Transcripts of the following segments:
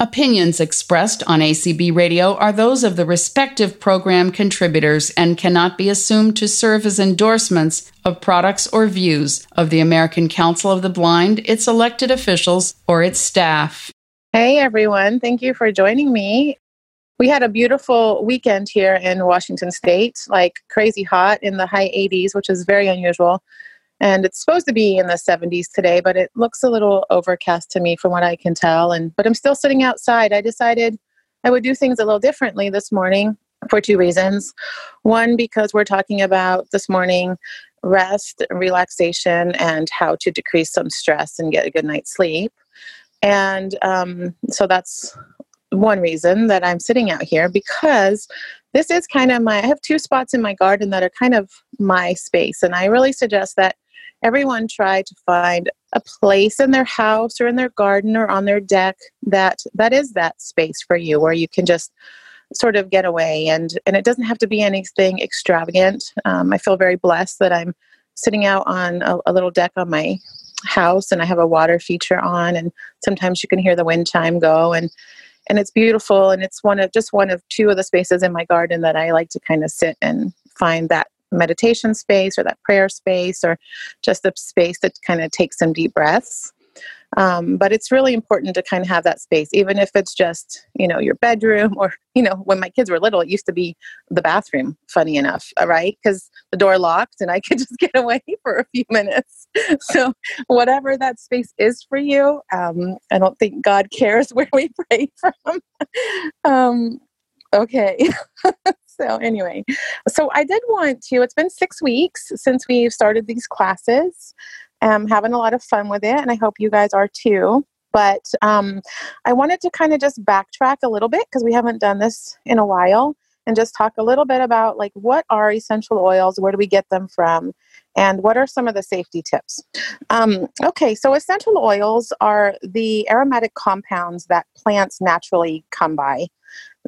Opinions expressed on ACB Radio are those of the respective program contributors and cannot be assumed to serve as endorsements of products or views of the American Council of the Blind, its elected officials, or its staff. Hey everyone, thank you for joining me. We had a beautiful weekend here in Washington State, like crazy hot in the high 80s, which is very unusual and it's supposed to be in the 70s today but it looks a little overcast to me from what i can tell. And but i'm still sitting outside. I decided i would do things a little differently this morning for two reasons. One because we're talking about this morning rest relaxation and how to decrease some stress and get a good night's sleep. And um, so that's one reason that i'm sitting out here because this is kind of my i have two spots in my garden that are kind of my space. And i really suggest that everyone try to find a place in their house or in their garden or on their deck that that is that space for you where you can just sort of get away. And and it doesn't have to be anything extravagant. Um, i feel very blessed that i'm sitting out on a, a little deck on my house and i have a water feature on and sometimes you can hear the wind chime go and and it's beautiful and it's one of just one of two of the spaces in my garden that i like to kind of sit and find that meditation space or that prayer space or just a space that kind of takes some deep breaths. Um, but it's really important to kind of have that space, even if it's just, you know, your bedroom or, you know, when my kids were little, it used to be the bathroom, funny enough, uh, right? Because the door locked and I could just get away for a few minutes. So, whatever that space is for you, um, I don't think God cares where we pray from. um, okay. So anyway so i did want to it's been six weeks since we've started these classes. I'm having a lot of fun with it and i hope you guys are too. But um, i wanted to kind of just backtrack a little bit because we haven't done this in a while and just talk a little bit about like what are essential oils where do we get them from and what are some of the safety tips? Um, okay so essential oils are the aromatic compounds that plants naturally come by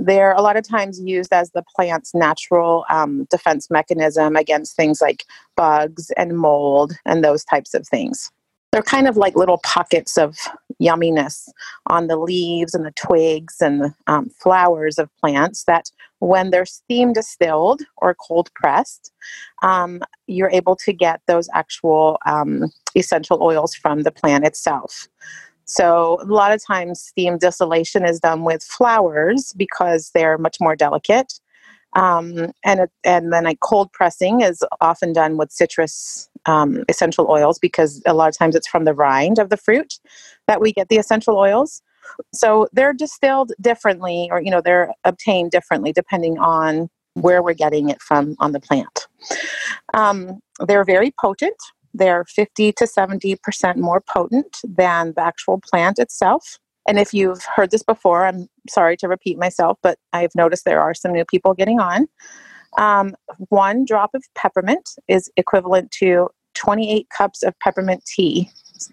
they're a lot of times used as the plant's natural um, defense mechanism against things like bugs and mold and those types of things. They're kind of like little pockets of yumminess on the leaves and the twigs and the um, flowers of plants that, when they're steam distilled or cold pressed, um, you're able to get those actual um, essential oils from the plant itself. So a lot of times steam distillation is done with flowers because they're much more delicate. Um, and and then like cold pressing is often done with citrus um, essential oils because a lot of times it's from the rind of the fruit that we get the essential oils. So they're distilled differently, or you know they're obtained differently depending on where we're getting it from on the plant. Um, they're very potent. They're 50 to 70% more potent than the actual plant itself. And if you've heard this before, I'm sorry to repeat myself, but I've noticed there are some new people getting on. Um, one drop of peppermint is equivalent to 28 cups of peppermint tea.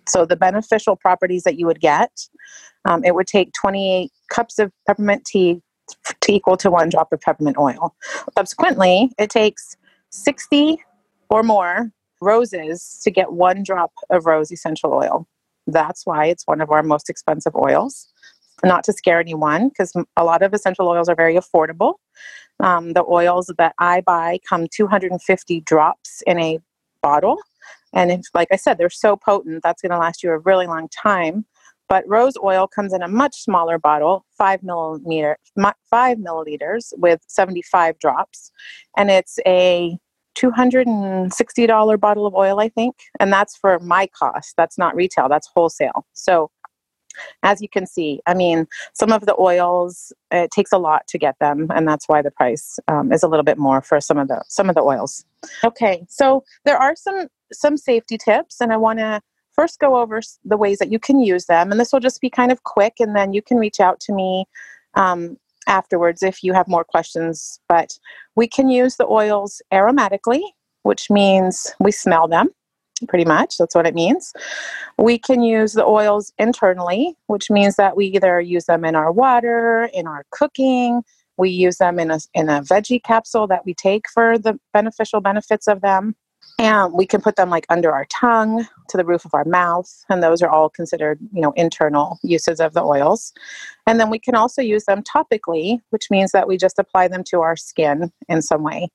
So, the beneficial properties that you would get, um, it would take 28 cups of peppermint tea to equal to one drop of peppermint oil. Subsequently, it takes 60 or more roses to get one drop of rose essential oil. That's why it's one of our most expensive oils. Not to scare anyone, because a lot of essential oils are very affordable. Um, the oils that I buy come 250 drops in a bottle. And if, like I said, they're so potent, that's going to last you a really long time. But rose oil comes in a much smaller bottle, five millimeter, five milliliters with 75 drops, and it's a $260 bottle of oil, I think. And that's for my cost. That's not retail, that's wholesale. So, as you can see, I mean, some of the oils it takes a lot to get them, and that's why the price um, is a little bit more for some of the some of the oils. Okay, so there are some some safety tips, and I want to first go over the ways that you can use them, and this will just be kind of quick, and then you can reach out to me um, afterwards if you have more questions. But we can use the oils aromatically, which means we smell them pretty much. That's what it means. We can use the oils internally, which means that we either use them in our water, in our cooking, we use them in a, in a veggie capsule that we take for the beneficial benefits of them. And we can put them like under our tongue, to the roof of our mouth, and those are all considered, you know, internal uses of the oils. And then we can also use them topically, which means that we just apply them to our skin in some way.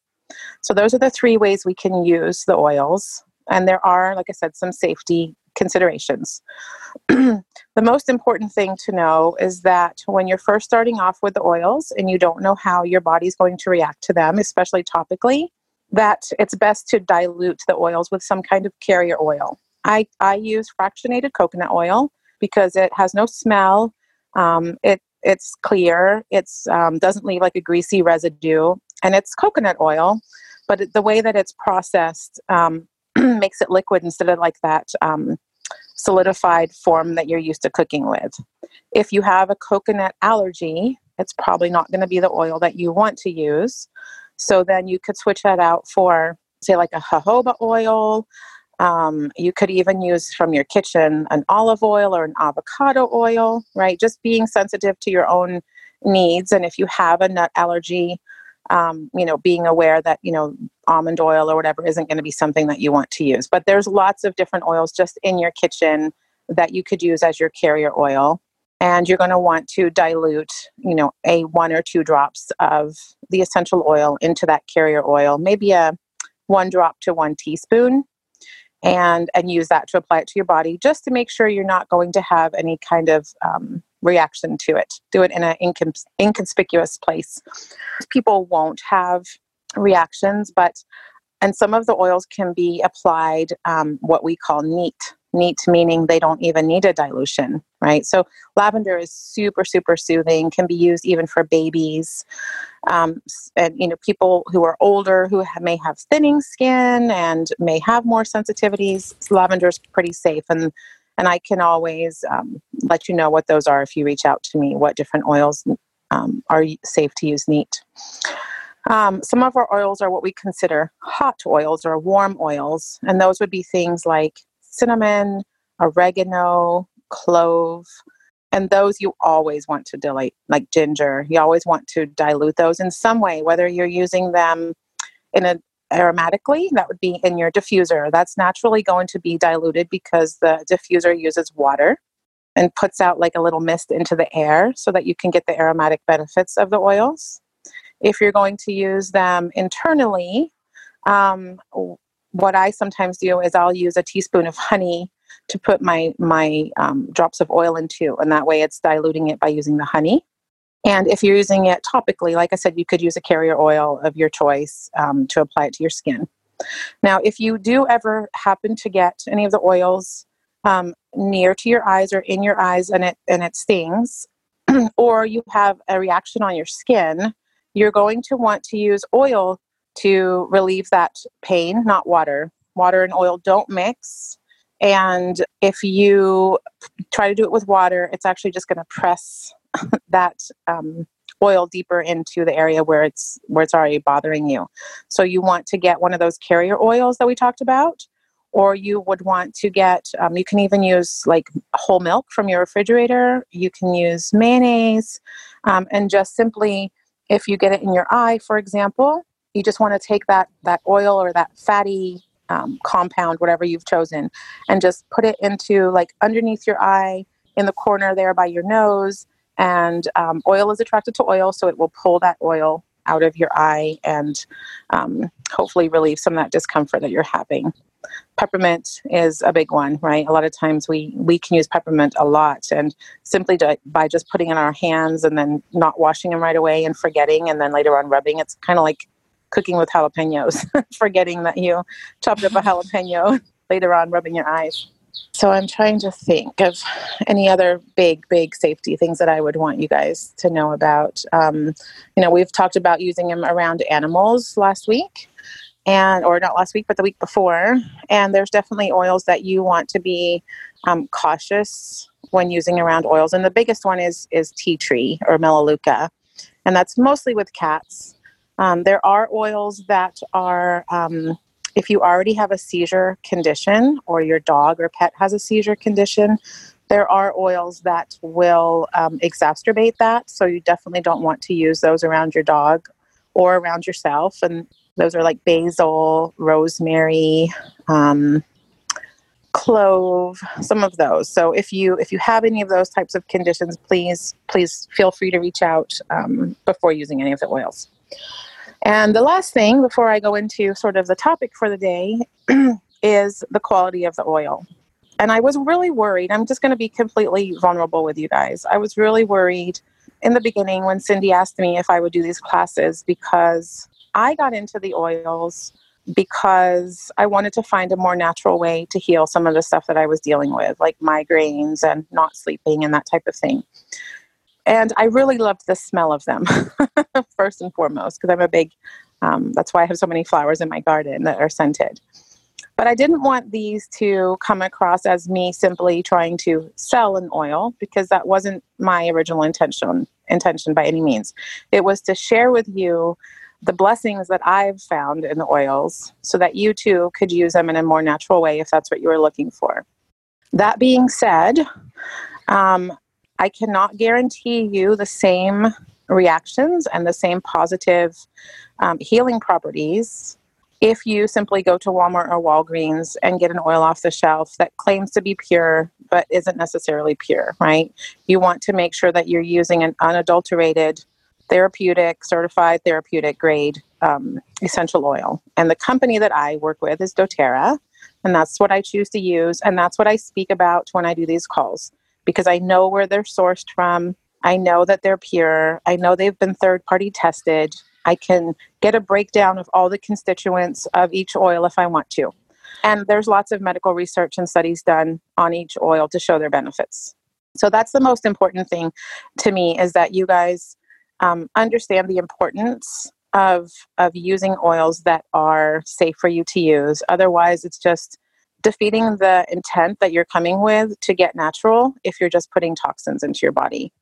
So those are the three ways we can use the oils. And there are, like I said, some safety considerations. the most important thing to know is that when you're first starting off with the oils and you don't know how your body's going to react to them, especially topically, that it's best to dilute the oils with some kind of carrier oil. I, I use fractionated coconut oil because it has no smell. Um, it it's clear. It's um, doesn't leave like a greasy residue, and it's coconut oil. But it, the way that it's processed um, makes it liquid instead of like that um, solidified form that you're used to cooking with. If you have a coconut allergy, it's probably not going to be the oil that you want to use. So then you could switch that out for, say, like a jojoba oil. Um, you could even use from your kitchen an olive oil or an avocado oil, right? Just being sensitive to your own needs. And if you have a nut allergy, um, you know, being aware that, you know, almond oil or whatever isn't going to be something that you want to use. But there's lots of different oils just in your kitchen that you could use as your carrier oil and you're going to want to dilute you know a one or two drops of the essential oil into that carrier oil maybe a one drop to one teaspoon and and use that to apply it to your body just to make sure you're not going to have any kind of um, reaction to it. Do it in an incons- inconspicuous place. People won't have reactions but and some of the oils can be applied um, what we call neat neat meaning they don't even need a dilution right? So lavender is super super soothing can be used even for babies um, and you know people who are older who may have thinning skin and may have more sensitivities lavender is pretty safe and and i can always um, let you know what those are if you reach out to me what different oils um, are safe to use neat. Um, some of our oils are what we consider hot oils or warm oils, and those would be things like cinnamon, oregano, clove, and those you always want to dilute, like ginger. You always want to dilute those in some way, whether you're using them in a aromatically, that would be in your diffuser. That's naturally going to be diluted because the diffuser uses water and puts out like a little mist into the air so that you can get the aromatic benefits of the oils. If you're going to use them internally, um, what I sometimes do is I'll use a teaspoon of honey to put my my um, drops of oil into, and that way it's diluting it by using the honey. And if you're using it topically, like I said, you could use a carrier oil of your choice um, to apply it to your skin. Now, if you do ever happen to get any of the oils um, near to your eyes or in your eyes and it and it stings, or you have a reaction on your skin, you're going to want to use oil to relieve that pain, not water. Water and oil don't mix. And if you try to do it with water, it's actually just going to press that um, oil deeper into the area where it's where it's already bothering you. So you want to get one of those carrier oils that we talked about, or you would want to get. Um, you can even use like whole milk from your refrigerator. You can use mayonnaise, um, and just simply if you get it in your eye, for example, you just want to take that that oil or that fatty um, compound whatever you've chosen and just put it into like underneath your eye in the corner there by your nose and um, oil is attracted to oil so it will pull that oil out of your eye and um, hopefully relieve some of that discomfort that you're having. Peppermint is a big one right? A lot of times we we can use peppermint a lot and simply by just putting in our hands and then not washing them right away and forgetting and then later on rubbing it's kind of like cooking with jalapenos, forgetting that you chopped up a jalapeno later on, rubbing your eyes. So I'm trying to think of any other big, big safety things that I would want you guys to know about. Um, you know, we've talked about using them around animals last week, and or not last week, but the week before. And there's definitely oils that you want to be um, cautious when using around oils. And the biggest one is is tea tree or melaleuca, and that's mostly with cats. Um, there are oils that are, um, if you already have a seizure condition or your dog or pet has a seizure condition, there are oils that will um, exacerbate that. So you definitely don't want to use those around your dog or around yourself. And Those are like basil, rosemary, um, clove, some of those. So if you if you have any of those types of conditions, please please feel free to reach out um, before using any of the oils. And the last thing before I go into sort of the topic for the day is the quality of the oil. And I was really worried. I'm just going to be completely vulnerable with you guys. I was really worried in the beginning when Cindy asked me if I would do these classes because I got into the oils because I wanted to find a more natural way to heal some of the stuff that I was dealing with, like migraines and not sleeping and that type of thing. And I really loved the smell of them, first and foremost, because I'm a big, um, that's why I have so many flowers in my garden that are scented. But I didn't want these to come across as me simply trying to sell an oil because that wasn't my original intention intention by any means. It was to share with you the blessings that I've found in the oils so that you too could use them in a more natural way if that's what you were looking for. That being said, um, I cannot guarantee you the same reactions and the same positive um, healing properties if you simply go to Walmart or Walgreens and get an oil off the shelf that claims to be pure but isn't necessarily pure, right? You want to make sure that you're using an unadulterated, therapeutic, certified therapeutic grade um, essential oil. And the company that I work with is doTERRA, and that's what I choose to use, and that's what I speak about when I do these calls because I know where they're sourced from. I know that they're pure. I know they've been third party tested. I can get a breakdown of all the constituents of each oil if I want to. And there's lots of medical research and studies done on each oil to show their benefits. So that's the most important thing to me is that you guys um, understand the importance of of using oils that are safe for you to use. Otherwise, it's just defeating the intent that you're coming with to get natural if you're just putting toxins into your body.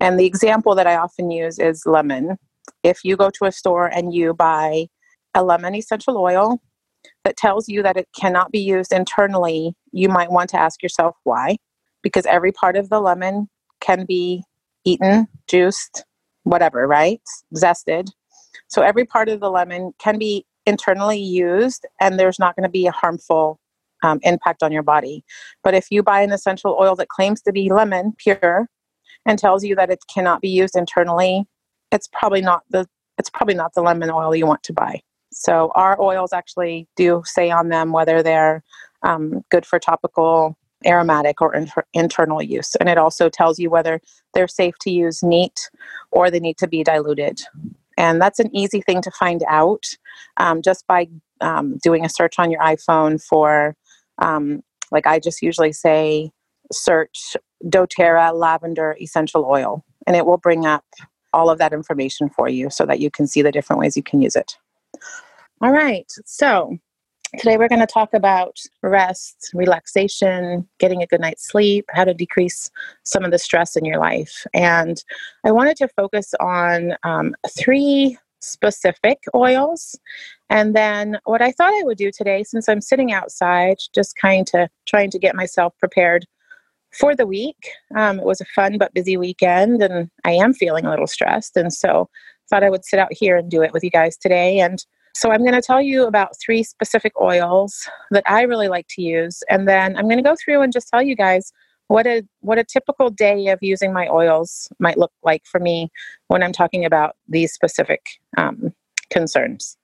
And the example that I often use is lemon if you go to a store and you buy a lemon essential oil that tells you that it cannot be used internally, you might want to ask yourself why. Because every part of the lemon can be eaten, juiced, whatever, right? Zested. So every part of the lemon can be internally used, and there's not going to be a harmful um, impact on your body. But if you buy an essential oil that claims to be lemon pure and tells you that it cannot be used internally, it's probably not the it's probably not the lemon oil you want to buy. So our oils actually do say on them whether they're um, good for topical, aromatic, or inter- internal use, and it also tells you whether they're safe to use neat or they need to be diluted. And that's an easy thing to find out um, just by um, doing a search on your iPhone for, um, like I just usually say, search doTERRA lavender essential oil, and it will bring up all of that information for you so that you can see the different ways you can use it. All right, so today we're going to talk about rest, relaxation, getting a good night's sleep, how to decrease some of the stress in your life. And I wanted to focus on um, three specific oils. And then what I thought I would do today, since I'm sitting outside, just kind of trying to get myself prepared for the week. Um, it was a fun but busy weekend, and I am feeling a little stressed. And so thought I would sit out here and do it with you guys today. And so I'm going to tell you about three specific oils that I really like to use, and then I'm going to go through and just tell you guys what a what a typical day of using my oils might look like for me when I'm talking about these specific um, concerns.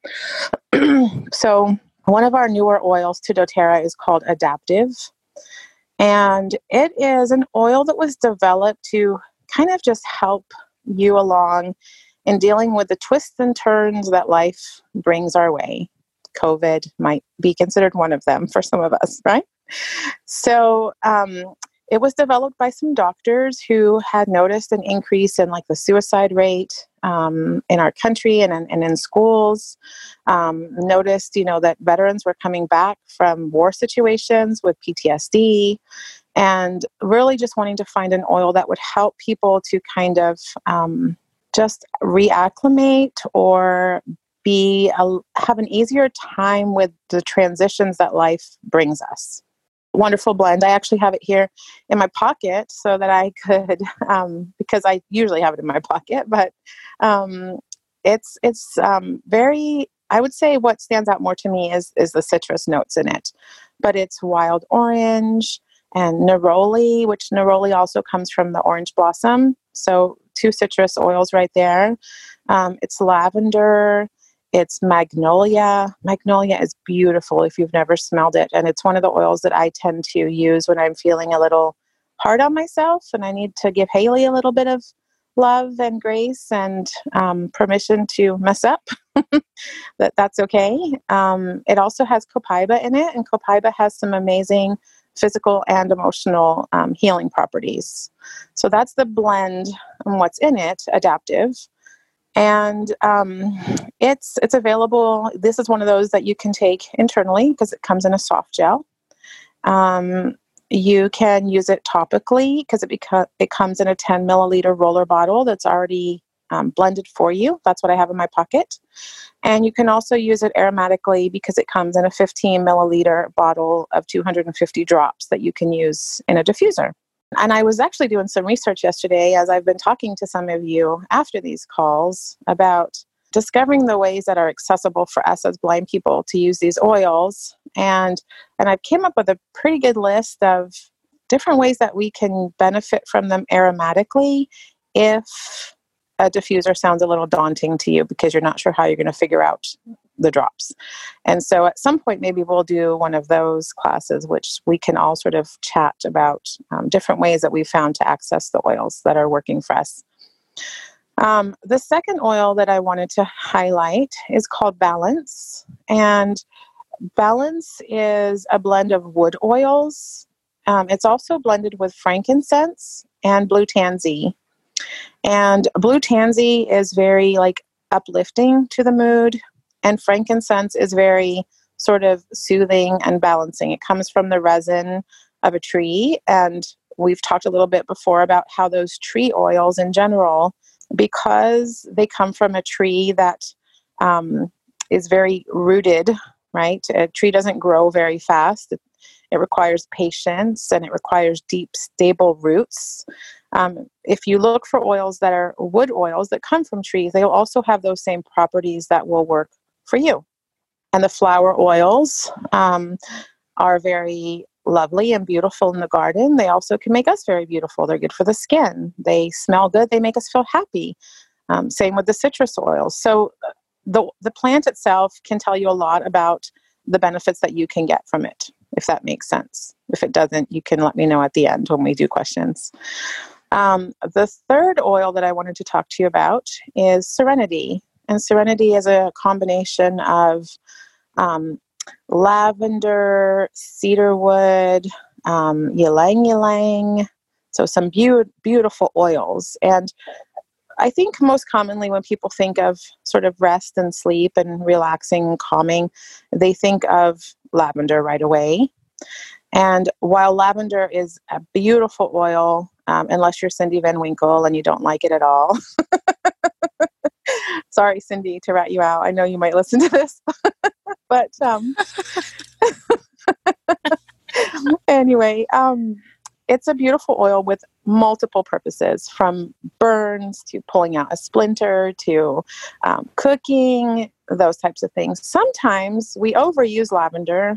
so one of our newer oils to doTERRA is called Adaptive. And it is an oil that was developed to kind of just help you along in dealing with the twists and turns that life brings our way. COVID might be considered one of them for some of us, right? So, um, it was developed by some doctors who had noticed an increase in like the suicide rate um, in our country and in, and in schools um, noticed you know that veterans were coming back from war situations with ptsd and really just wanting to find an oil that would help people to kind of um, just reacclimate or be a, have an easier time with the transitions that life brings us wonderful blend. I actually have it here in my pocket so that I could, um, because I usually have it in my pocket, but um, it's it's um, very I would say what stands out more to me is is the citrus notes in it. But it's wild orange and neroli, which neroli also comes from the orange blossom. So two citrus oils right there. Um, it's lavender. It's magnolia. Magnolia is beautiful if you've never smelled it. And it's one of the oils that I tend to use when I'm feeling a little hard on myself and I need to give Haley a little bit of love and grace and um, permission to mess up. that that's okay. Um, it also has copaiba in it, and copaiba has some amazing physical and emotional um, healing properties. So that's the blend and what's in it, adaptive. And um, it's it's available. This is one of those that you can take internally because it comes in a soft gel. Um, you can use it topically because it beca- it comes in a 10 milliliter roller bottle that's already um, blended for you. That's what I have in my pocket. And you can also use it aromatically because it comes in a 15 milliliter bottle of 250 drops that you can use in a diffuser. And I was actually doing some research yesterday as I've been talking to some of you after these calls about discovering the ways that are accessible for us as blind people to use these oils. And and i came up with a pretty good list of different ways that we can benefit from them aromatically if a diffuser sounds a little daunting to you because you're not sure how you're going to figure out the drops. And so at some point, maybe we'll do one of those classes, which we can all sort of chat about um, different ways that we found to access the oils that are working for us. Um, the second oil that I wanted to highlight is called Balance. And Balance is a blend of wood oils. Um, it's also blended with frankincense and blue tansy. And blue tansy is very like uplifting to the mood, and frankincense is very sort of soothing and balancing. It comes from the resin of a tree, and we've talked a little bit before about how those tree oils in general because they come from a tree that um, is very rooted, right? A tree doesn't grow very fast. It, it requires patience and it requires deep, stable roots. Um, if you look for oils that are wood oils that come from trees, they will also have those same properties that will work for you. And the flower oils um, are very lovely and beautiful in the garden, they also can make us very beautiful. They're good for the skin. They smell good. They make us feel happy. Um, same with the citrus oils. So uh, the the plant itself can tell you a lot about the benefits that you can get from it, if that makes sense. If it doesn't, you can let me know at the end when we do questions. Um, the third oil that I wanted to talk to you about is Serenity. And Serenity is a combination of um, lavender, cedarwood, um, ylang ylang. So some be- beautiful oils. And I think most commonly when people think of sort of rest and sleep and relaxing calming, they think of lavender right away. And while lavender is a beautiful oil, um, unless you're Cindy Van Winkle and you don't like it at all. Sorry, Cindy, to rat you out. I know you might listen to this. but um, anyway, um, it's a beautiful oil with multiple purposes from burns to pulling out a splinter to um, cooking, those types of things. Sometimes we overuse lavender,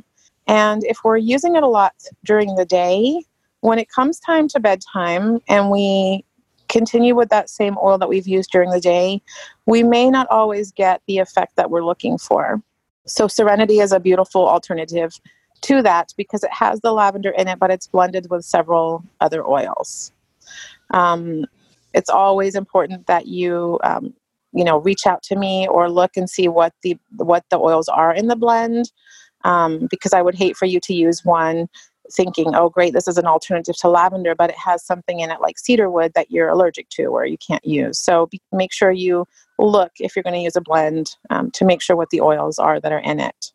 and if we're using it a lot during the day, when it comes time to bedtime and we continue with that same oil that we've used during the day, we may not always get the effect that we're looking for. So, Serenity is a beautiful alternative to that because it has the lavender in it, but it's blended with several other oils. Um, it's always important that you, um, you know, reach out to me or look and see what the what the oils are in the blend, um, because I would hate for you to use one thinking, oh, great, this is an alternative to lavender, but it has something in it like cedarwood that you're allergic to or you can't use. So be, make sure you look if you're going to use a blend um, to make sure what the oils are that are in it.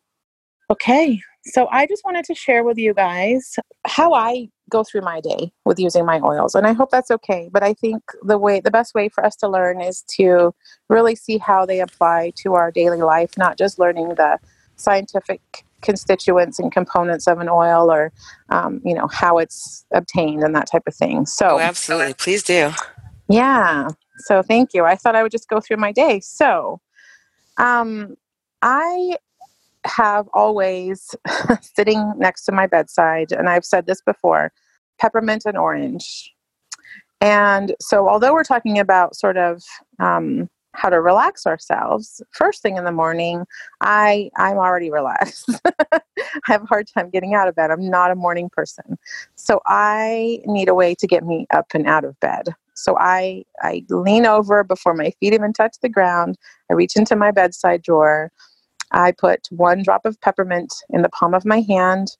Okay, so I just wanted to share with you guys how I go through my day with using my oils and i hope that's okay but i think the way the best way for us to learn is to really see how they apply to our daily life not just learning the scientific constituents and components of an oil or um, you know how it's obtained and that type of thing. So oh, absolutely. Please do. Yeah. So thank you. I thought i would just go through my day. So um, I have always sitting next to my bedside, and I've said this before peppermint and orange. And so, although we're talking about sort of um, how to relax ourselves first thing in the morning i i'm already relaxed. I have a hard time getting out of bed. I'm not a morning person. So i need a way to get me up and out of bed. So i i lean over before my feet even touch the ground. I reach into my bedside drawer. I put one drop of peppermint in the palm of my hand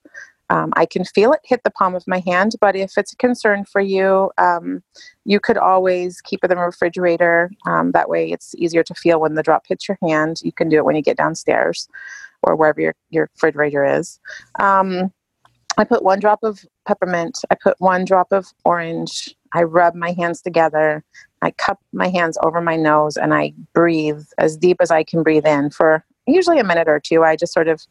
um, I can feel it hit the palm of my hand, but if it's a concern for you, um, you could always keep it in the refrigerator. Um, that way, it's easier to feel when the drop hits your hand. You can do it when you get downstairs or wherever your, your refrigerator is. Um, I put one drop of peppermint, I put one drop of orange, I rub my hands together, I cup my hands over my nose, and I breathe as deep as I can breathe in for usually a minute or two. I just sort of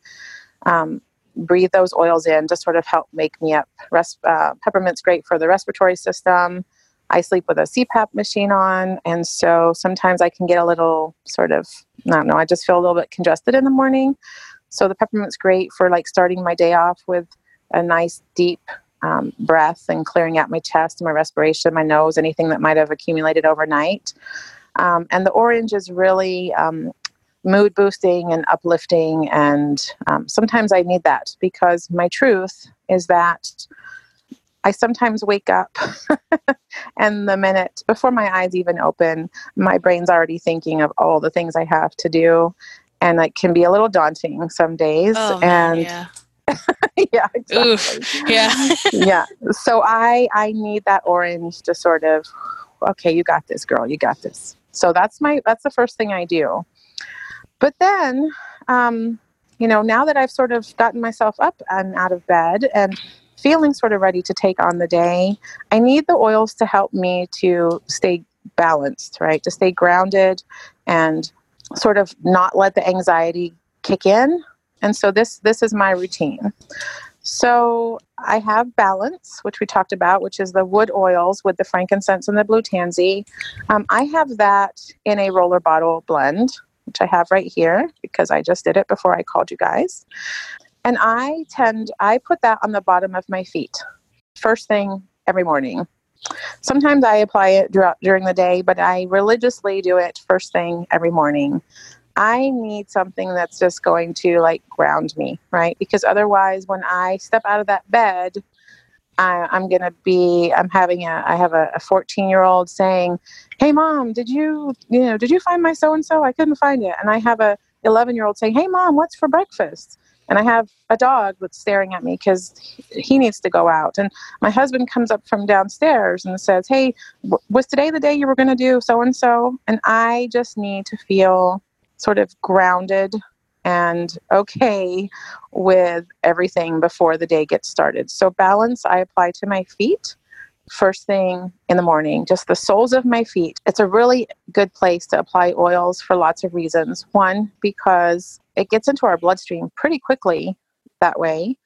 um, breathe those oils in to sort of help make me up. Res- uh, peppermint's great for the respiratory system. I sleep with a CPAP machine on, and so sometimes I can get a little sort of, I don't know, I just feel a little bit congested in the morning. So the peppermint's great for like starting my day off with a nice deep um, breath and clearing out my chest, my respiration, my nose, anything that might have accumulated overnight. Um, and the orange is really um, mood boosting and uplifting. And um, sometimes I need that because my truth is that I sometimes wake up and the minute before my eyes even open, my brain's already thinking of all the things I have to do. And it can be a little daunting some days. Oh, and yeah. yeah, exactly. Oof. Yeah. yeah. So I I need that orange to sort of okay, you got this girl, you got this. So that's my that's the first thing I do. But then, um, you know, now that I've sort of gotten myself up and out of bed and feeling sort of ready to take on the day, I need the oils to help me to stay balanced, right? To stay grounded and sort of not let the anxiety kick in. And so this this is my routine. So I have balance, which we talked about, which is the wood oils with the frankincense and the blue tansy. Um, I have that in a roller bottle blend which I have right here because I just did it before I called you guys. And I tend, I put that on the bottom of my feet first thing every morning. Sometimes I apply it throughout, during the day, but I religiously do it first thing every morning. I need something that's just going to like ground me, right? Because otherwise, when I step out of that bed, I, am going to be, I'm having a, I have a 14 year old saying, Hey mom, did you, you know, did you find my so and so? I couldn't find it. And I have a 11 year old saying, Hey mom, what's for breakfast? And I have a dog that's staring at me because he needs to go out. And my husband comes up from downstairs and says, Hey, was today the day you were going to do so and so? And I just need to feel sort of grounded and okay with everything before the day gets started. So, balance I apply to my feet first thing in the morning, just the soles of my feet. It's a really good place to apply oils for lots of reasons. One, because it gets into our bloodstream pretty quickly that way.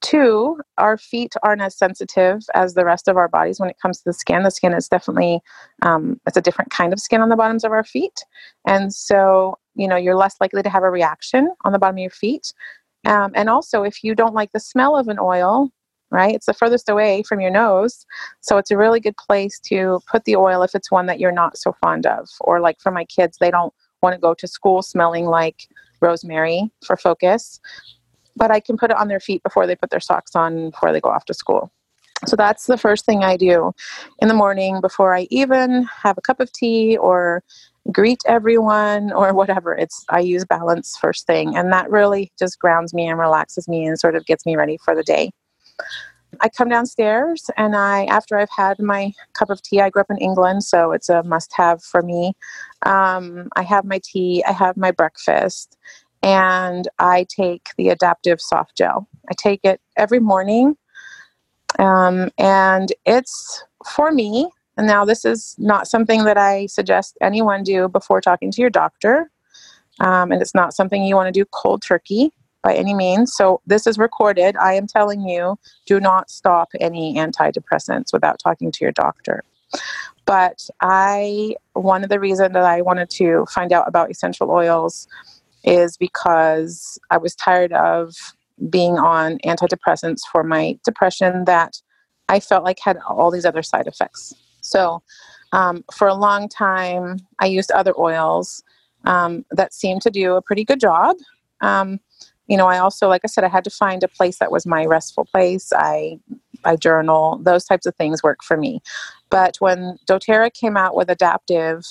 Two, our feet aren't as sensitive as the rest of our bodies when it comes to the skin. The skin is definitely, um, it's a different kind of skin on the bottoms of our feet. And so, you know, you're less likely to have a reaction on the bottom of your feet. Um, and also, if you don't like the smell of an oil, right, it's the furthest away from your nose. So it's a really good place to put the oil if it's one that you're not so fond of. Or, like for my kids, they don't want to go to school smelling like rosemary for focus but I can put it on their feet before they put their socks on before they go off to school. So that's the first thing I do in the morning before I even have a cup of tea or greet everyone or whatever. It's I use balance first thing and that really just grounds me and relaxes me and sort of gets me ready for the day. I come downstairs and I, after I've had my cup of tea, I grew up in England, so it's a must have for me. Um, I have my tea, I have my breakfast, and I take the adaptive soft gel. I take it every morning, um, and it's for me. And now, this is not something that I suggest anyone do before talking to your doctor, um, and it's not something you want to do cold turkey by any means. So, this is recorded. I am telling you do not stop any antidepressants without talking to your doctor. But I, one of the reasons that I wanted to find out about essential oils is because I was tired of being on antidepressants for my depression that I felt like had all these other side effects. So, um, for a long time, I used other oils um, that seemed to do a pretty good job. Um, you know, I also, like I said, I had to find a place that was my restful place. I, I journal, those types of things work for me. But when doTERRA came out with Adaptive,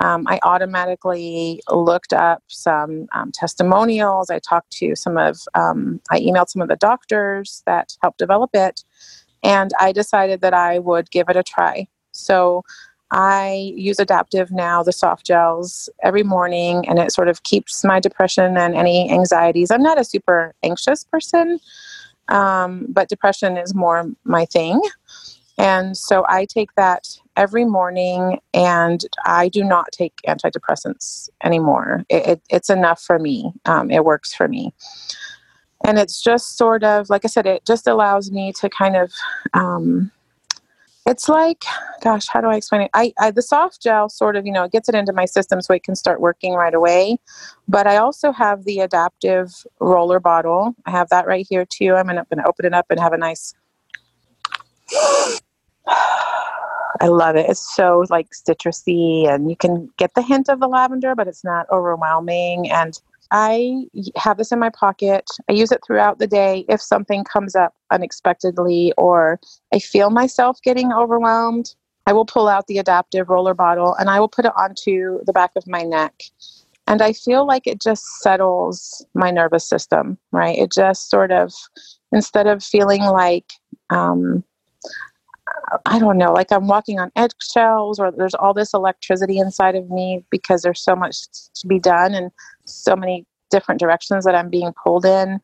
um, I automatically looked up some um, testimonials. I talked to some of, um, I emailed some of the doctors that helped develop it, and I decided that I would give it a try. So I use Adaptive now, the soft gels, every morning, and it sort of keeps my depression and any anxieties. I'm not a super anxious person, um, but depression is more my thing. And so I take that every morning, and I do not take antidepressants anymore. It, it, it's enough for me, um, it works for me. And it's just sort of, like I said, it just allows me to kind of. Um, it's like, gosh, how do I explain it? I, I, the soft gel sort of, you know, it gets it into my system so it can start working right away. But I also have the adaptive roller bottle. I have that right here too. I'm gonna, gonna open it up and have a nice. I love it. It's so like citrusy, and you can get the hint of the lavender, but it's not overwhelming. And I have this in my pocket. I use it throughout the day if something comes up unexpectedly or I feel myself getting overwhelmed. I will pull out the adaptive roller bottle and I will put it onto the back of my neck. And I feel like it just settles my nervous system, right? It just sort of, instead of feeling like, um, I don't know, like I'm walking on eggshells or there's all this electricity inside of me because there's so much to be done and so many different directions that I'm being pulled in.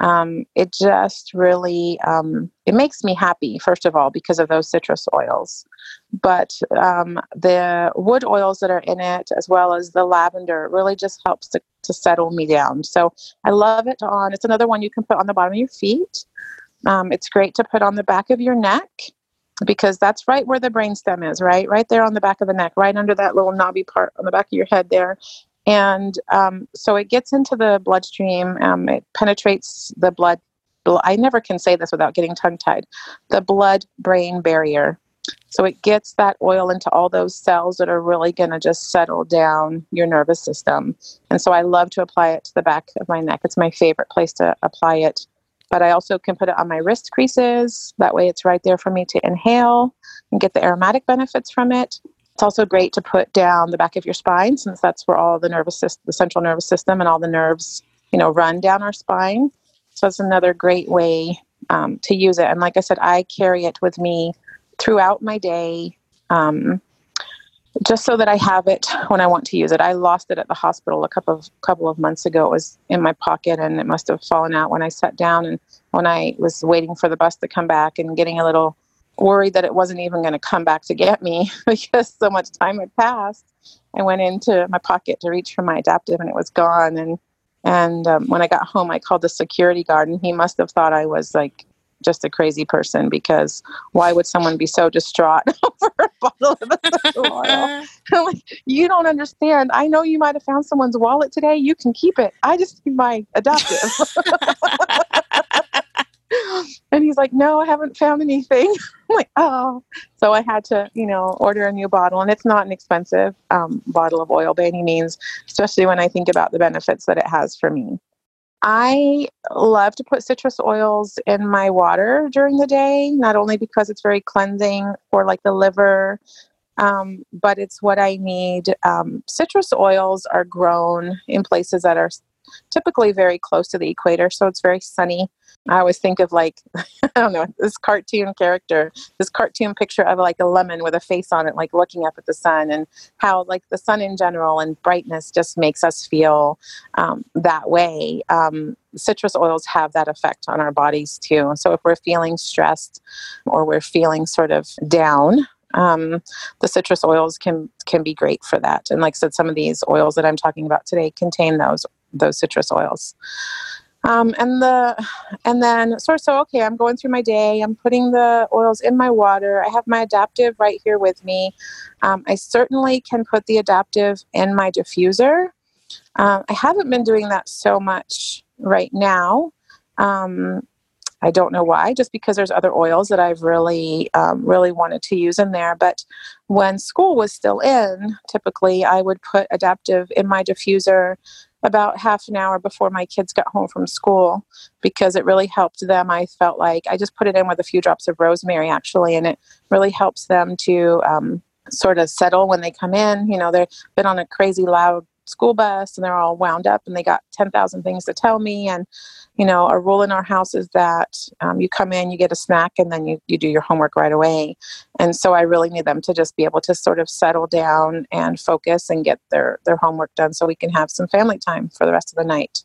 Um, it just really um, it makes me happy first of all because of those citrus oils. But um, the wood oils that are in it as well as the lavender really just helps to, to settle me down. So i love it on it's another one you can put on the bottom of your feet. Um, it's great to put on the back of your neck because that's right where the brainstem is, right? Right there on the back of the neck, right under that little knobby part on the back of your head there. And um, so it gets into the bloodstream, um, it penetrates the blood. I never can say this without getting tongue tied. The blood brain barrier. So it gets that oil into all those cells that are really going to just settle down your nervous system. And so I love to apply it to the back of my neck. It's my favorite place to apply it but I also can put it on my wrist creases. That way it's right there for me to inhale and get the aromatic benefits from it. It's also great to put down the back of your spine since that's where all the nervous system, the central nervous system and all the nerves, you know, run down our spine. So it's another great way um, to use it. And like I said, I carry it with me throughout my day. Um, just so that I have it when I want to use it. I lost it at the hospital a couple of couple of months ago. It was in my pocket and it must have fallen out when I sat down and when I was waiting for the bus to come back and getting a little worried that it wasn't even going to come back to get me because so much time had passed. I went into my pocket to reach for my adaptive and it was gone and and um, when I got home, I called the security guard, and he must have thought I was like just a crazy person because why would someone be so distraught over a bottle of essential oil? like, you don't understand. I know you might have found someone's wallet today. You can keep it. I just need my adaptive. and he's like, No, I haven't found anything. I'm like, Oh. So I had to, you know, order a new bottle. And it's not an expensive um, bottle of oil by any means, especially when I think about the benefits that it has for me. I love to put citrus oils in my water during the day, not only because it's very cleansing for like the liver, um, but it's what I need. Um, citrus oils are grown in places that are typically very close to the equator, so it's very sunny. I always think of like I don't know this cartoon character, this cartoon picture of like a lemon with a face on it, like looking up at the sun, and how like the sun in general and brightness just makes us feel um, that way. Um, citrus oils have that effect on our bodies too. So if we're feeling stressed or we're feeling sort of down, um, the citrus oils can can be great for that. And like I said, some of these oils that I'm talking about today contain those those citrus oils. Um, and the and then so so okay, I'm going through my day. I'm putting the oils in my water. I have my adaptive right here with me. Um, I certainly can put the adaptive in my diffuser. Um, I haven't been doing that so much right now. Um, I don't know why, just because there's other oils that I've really, um, really wanted to use in there. But when school was still in, typically I would put adaptive in my diffuser about half an hour before my kids got home from school because it really helped them. I felt like I just put it in with a few drops of rosemary actually, and it really helps them to um, sort of settle when they come in. You know, they've been on a crazy loud school bus and they're all wound up and they got 10,000 things to tell me. And, you know, a rule in our house is that um, you come in, you get a snack, and then you, you do your homework right away. And so I really need them to just be able to sort of settle down and focus and get their, their homework done so we can have some family time for the rest of the night.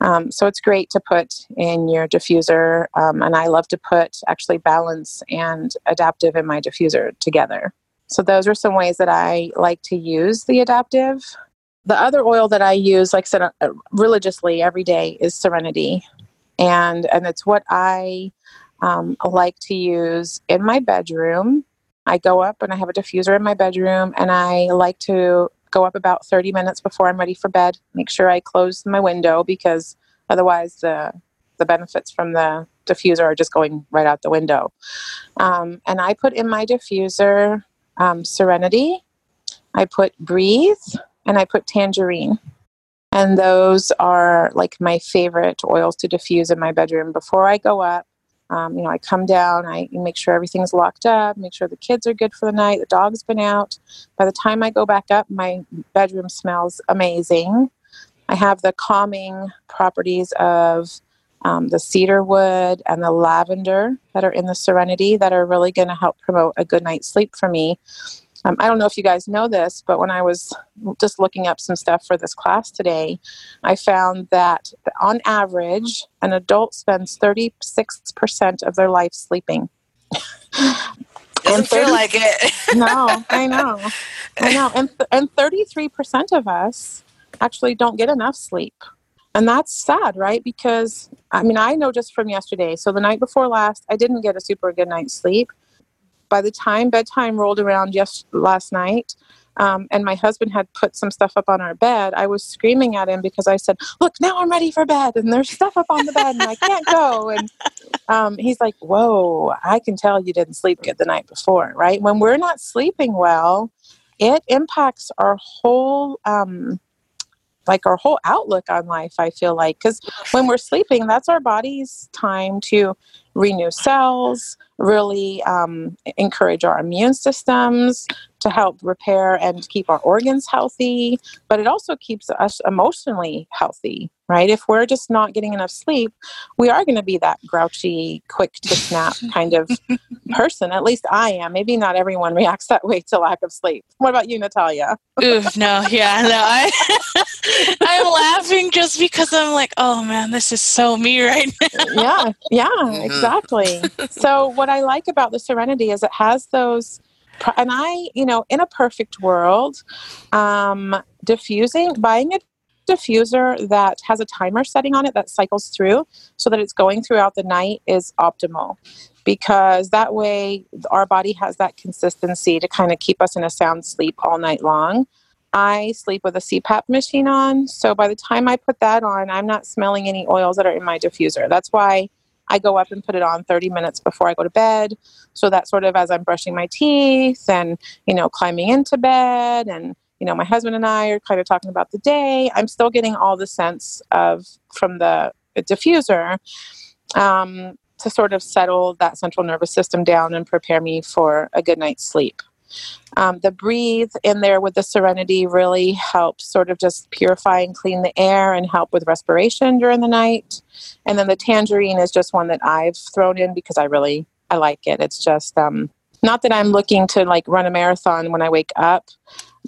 Um, so it's great to put in your diffuser. Um, and I love to put actually balance and adaptive in my diffuser together. So those are some ways that I like to use the adaptive the other oil that I use, like I said, uh, religiously every day is Serenity, and and it's what I um, like to use in my bedroom. I go up and I have a diffuser in my bedroom, and I like to go up about 30 minutes before I'm ready for bed. Make sure I close my window because otherwise the the benefits from the diffuser are just going right out the window. Um, and I put in my diffuser um, Serenity. I put Breathe and I put tangerine. And those are like my favorite oils to diffuse in my bedroom before I go up. Um, you know, I come down, I make sure everything's locked up, make sure the kids are good for the night, the dog's been out. By the time I go back up, my bedroom smells amazing. I have the calming properties of um, the cedar wood and the lavender that are in the Serenity that are really going to help promote a good night's sleep for me. Um, I don't know if you guys know this, but when I was just looking up some stuff for this class today, I found that on average, an adult spends 36% of their life sleeping. Doesn't 30, feel like it. no, I know. I know. And, and 33% of us actually don't get enough sleep. And that's sad, right? Because, I mean, I know just from yesterday. So the night before last, I didn't get a super good night's sleep by the time bedtime rolled around just last night, um, and my husband had put some stuff up on our bed, I was screaming at him because I said, "Look, now I'm ready for bed, and there's stuff up on the bed, and I can't go." And um, he's like, "Whoa, I can tell you didn't sleep good the night before, right? When we're not sleeping well, it impacts our whole." Um, like our whole outlook on life i feel like because when we're sleeping that's our body's time to renew cells really um, encourage our immune systems to help repair and keep our organs healthy, but it also keeps us emotionally healthy, right? If we're just not getting enough sleep, we are going to be that grouchy, quick to snap kind of person. At least I am. Maybe not everyone reacts that way to lack of sleep. What about you, Natalia? Ooh, no, yeah, no. I, I'm laughing just because I'm like, oh man, this is so me right now. Yeah, yeah, mm-hmm. exactly. So, what I like about the Serenity is it has those and I, you know, in a perfect world, um, diffusing, buying a diffuser that has a timer setting on it that cycles through so that it's going throughout the night is optimal because that way our body has that consistency to kind of keep us in a sound sleep all night long. I sleep with a CPAP machine on, so by the time I put that on, I'm not smelling any oils that are in my diffuser. That's why I go up and put it on 30 minutes before I go to bed. So that sort of as I'm brushing my teeth and, you know, climbing into bed and, you know, my husband and I are kind of talking about the day, I'm still getting all the scents of from the diffuser um, to sort of settle that central nervous system down and prepare me for a good night's sleep. Um, the breathe in there with the serenity really helps sort of just purify and clean the air and help with respiration during the night. And then the tangerine is just one that I've thrown in because I really I like it. It's just um, not that I'm looking to like run a marathon when I wake up,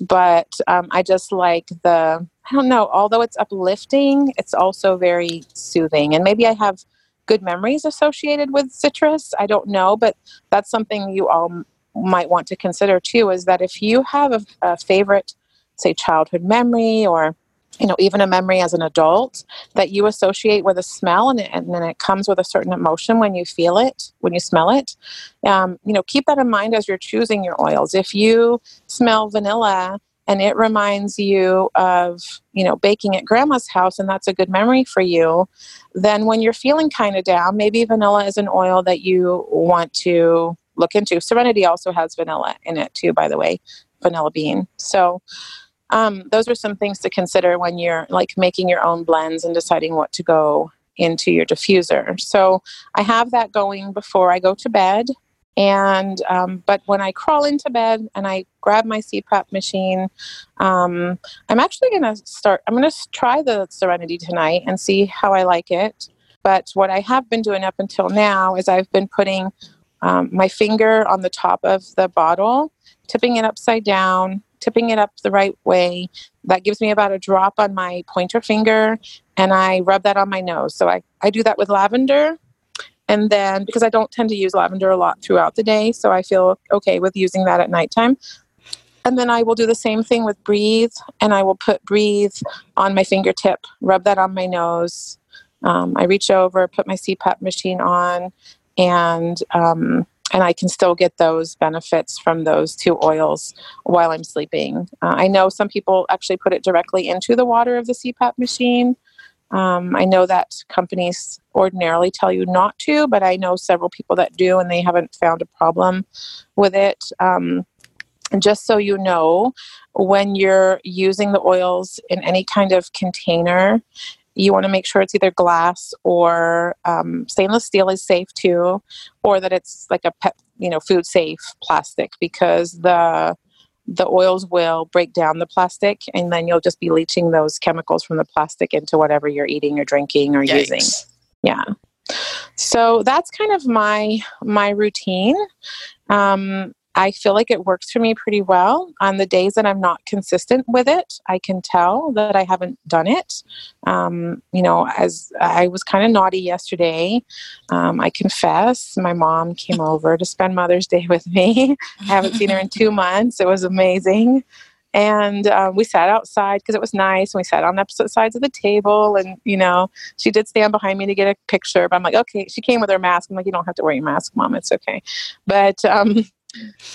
but um, I just like the I don't know. Although it's uplifting, it's also very soothing, and maybe I have good memories associated with citrus. I don't know, but that's something you all might want to consider too is that if you have a, a favorite, say, childhood memory or you know even a memory as an adult that you associate with a smell and, and then it comes with a certain emotion when you feel it when you smell it um, you know keep that in mind as you're choosing your oils. If you smell vanilla and it reminds you of you know baking at grandma's house and that's a good memory for you then when you're feeling kind of down maybe vanilla is an oil that you want to look into serenity also has vanilla in it too by the way vanilla bean so um, those are some things to consider when you're like making your own blends and deciding what to go into your diffuser so i have that going before i go to bed and um, but when I crawl into bed and I grab my CPAP machine, um, I'm actually going to start. I'm going to try the Serenity tonight and see how I like it. But what I have been doing up until now is I've been putting um, my finger on the top of the bottle, tipping it upside down, tipping it up the right way. That gives me about a drop on my pointer finger, and I rub that on my nose. So I, I do that with lavender and then because I don't tend to use lavender a lot throughout the day, so I feel okay with using that at nighttime. And then I will do the same thing with breathe, and I will put breathe on my fingertip, rub that on my nose. Um, I reach over, put my CPAP machine on, and um, and I can still get those benefits from those two oils while I'm sleeping. Uh, I know some people actually put it directly into the water of the CPAP machine. Um, I know that companies ordinarily tell you not to, but I know several people that do, and they haven't found a problem with it. Um, and just so you know, when you're using the oils in any kind of container, you want to make sure it's either glass or um, stainless steel is safe too, or that it's like a pet, you know, food safe plastic because the the oils will break down the plastic and then you'll just be leaching those chemicals from the plastic into whatever you're eating or drinking or Yikes. using. Yeah. So that's kind of my my routine. Um, I feel like it works for me pretty well. On the days that I'm not consistent with it, I can tell that I haven't done it. Um, you know, as I was kind of naughty yesterday, um, I confess. My mom came over to spend Mother's Day with me. I haven't seen her in two months. It was amazing. And um, we sat outside because it was nice. And we sat on opposite sides of the table. And, you know, she did stand behind me to get a picture. But I'm like, okay, she came with her mask. I'm like, you don't have to wear your mask, mom. It's okay. But, um,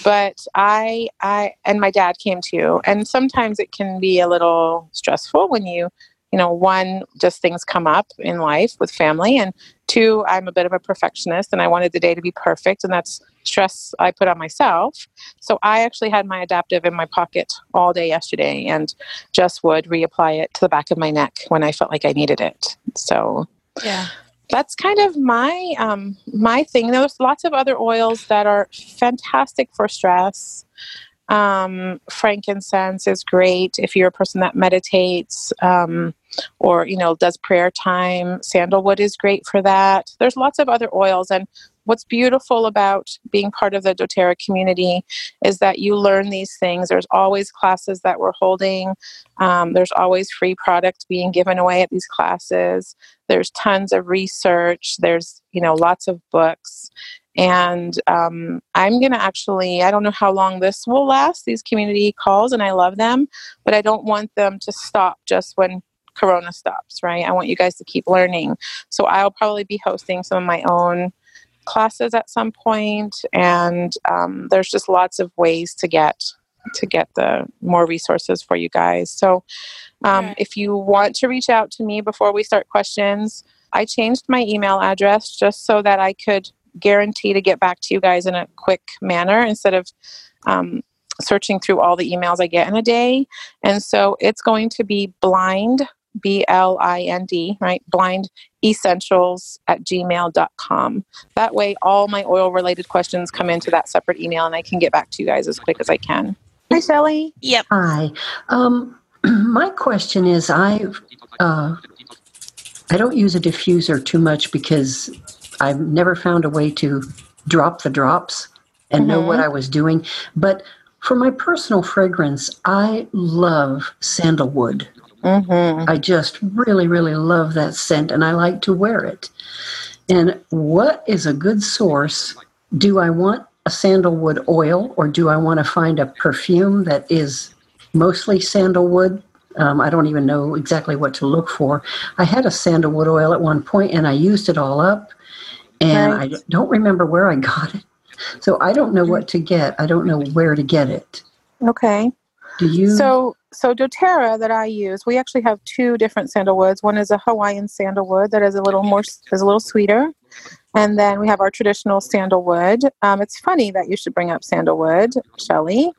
but I I and my dad came too. And sometimes it can be a little stressful when you you know, one, just things come up in life with family, and two, I'm a bit of a perfectionist and I wanted the day to be perfect, and that's stress I put on myself. So I actually had my adaptive in my pocket all day yesterday and just would reapply it to the back of my neck when I felt like I needed it. So, yeah that's kind of my um, my thing. There's lots of other oils that are fantastic for stress. Um, frankincense is great if you're a person that meditates um, or you know does prayer time. Sandalwood is great for that. There's lots of other oils, and what's beautiful about being part of the doTERRA community is that you learn these things. There's always classes that we're holding. Um, there's always free product being given away at these classes. There's tons of research. There's you know lots of books. And um, I'm going to actually, I don't know how long this will last, these community calls, and I love them, but I don't want them to stop just when Corona stops, right? I want you guys to keep learning. So I'll probably be hosting some of my own classes at some point, and um, there's just lots of ways to get to get the more resources for you guys. So um, okay. if you want to reach out to me before we start questions, I changed my email address just so that I could guarantee to get back to you guys in a quick manner instead of um, searching through all the emails I get in a day. And so it's going to be blind B L I N D, right? Blind essentials at gmail.com. That way, all my oil related questions come into that separate email and I can get back to you guys as quick as I can. Hi, Sally. Yep. Hi. Um, my question is I, uh, I don't use a diffuser too much because I've never found a way to drop the drops and mm-hmm. know what mm-hmm. I was doing. But for my personal fragrance, I love sandalwood. Mm-hmm. I just really, really love that scent and I like to wear it. And what is a good source? Do I want a sandalwood oil or do I want to find a perfume that is mostly sandalwood? Um, I don't even know exactly what to look for. I had a sandalwood oil at one point and I used it all up and right. I don't remember where I got it. So I don't know what to get. I don't know where to get it. Okay. Do you? So, so DoTerra that I use, we actually have two different sandalwoods. One is a Hawaiian sandalwood that is a little more, is a little sweeter, and then we have our traditional sandalwood. Um, it's funny that you should bring up sandalwood, Shelly,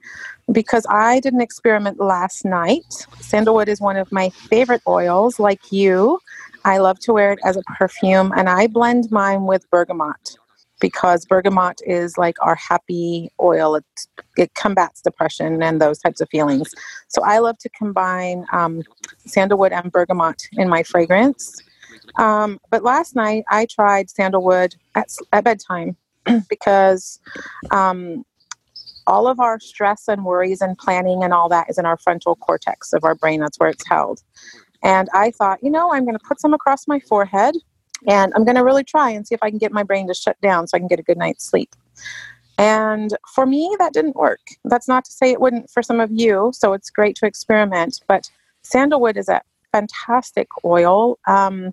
because I did an experiment last night. Sandalwood is one of my favorite oils, like you. I love to wear it as a perfume, and I blend mine with bergamot because bergamot is like our happy oil. It, it combats depression and those types of feelings. So I love to combine um, sandalwood and bergamot in my fragrance. Um, but last night I tried sandalwood at, at bedtime because um, all of our stress and worries and planning and all that is in our frontal cortex of our brain. That's where it's held. And I thought, you know, I'm going to put some across my forehead and I'm going to really try and see if I can get my brain to shut down so I can get a good night's sleep. And for me, that didn't work. That's not to say it wouldn't for some of you. So it's great to experiment. But sandalwood is a fantastic oil. Um,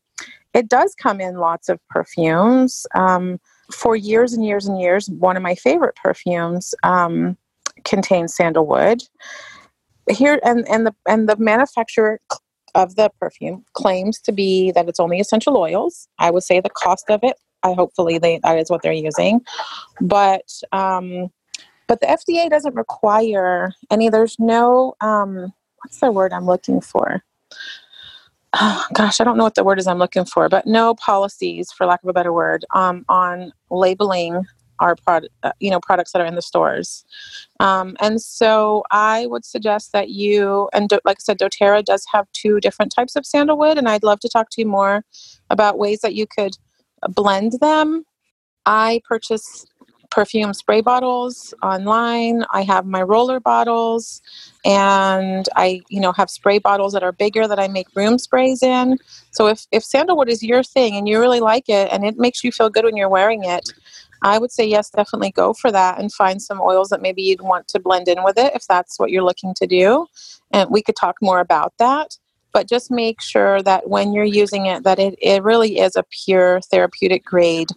it does come in lots of perfumes. Um, for years and years and years, one of my favorite perfumes um, contains sandalwood. Here and and the and the manufacturer of the perfume claims to be that it's only essential oils. I would say the cost of it. I hopefully they that is what they're using, but um, but the FDA doesn't require any. There's no um, what's the word I'm looking for oh, gosh, I don't know what the word is I'm looking for, but no policies, for lack of a better word, um, on labeling our product, uh, you know, products that are in the stores. Um, and so I would suggest that you, and do, like I said, doTERRA does have two different types of sandalwood, and I'd love to talk to you more about ways that you could blend them. I purchase perfume spray bottles online. I have my roller bottles and I, you know, have spray bottles that are bigger that I make room sprays in. So if, if sandalwood is your thing and you really like it and it makes you feel good when you're wearing it, I would say yes, definitely go for that and find some oils that maybe you'd want to blend in with it if that's what you're looking to do. And we could talk more about that. But just make sure that when you're using it, that it, it really is a pure therapeutic grade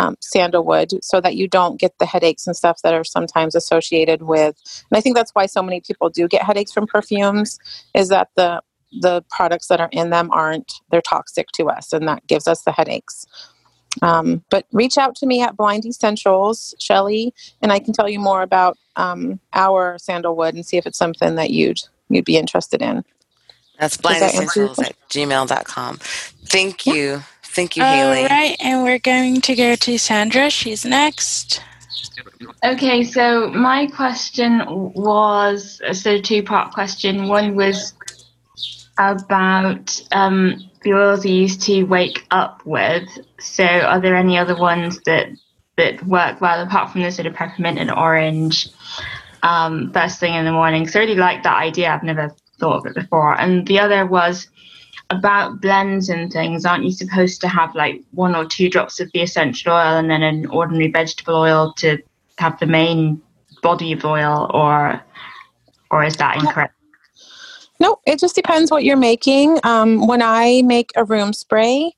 um, sandalwood so that you don't get the headaches and stuff that are sometimes associated with and i think that's why so many people do get headaches from perfumes is that the the products that are in them aren't they're toxic to us and that gives us the headaches um, but reach out to me at blind essentials shelly and i can tell you more about um, our sandalwood and see if it's something that you'd you'd be interested in that's blindessentials at gmail.com thank you Thank you, Hayley. All right, and we're going to go to Sandra. She's next. Okay, so my question was so two part question. One was about um, the oils you used to wake up with. So, are there any other ones that that work well apart from the sort of peppermint and orange um, first thing in the morning? So, I really like that idea. I've never thought of it before. And the other was about blends and things, aren't you supposed to have like one or two drops of the essential oil and then an ordinary vegetable oil to have the main body of oil, or or is that incorrect? No, it just depends what you're making. Um, when I make a room spray,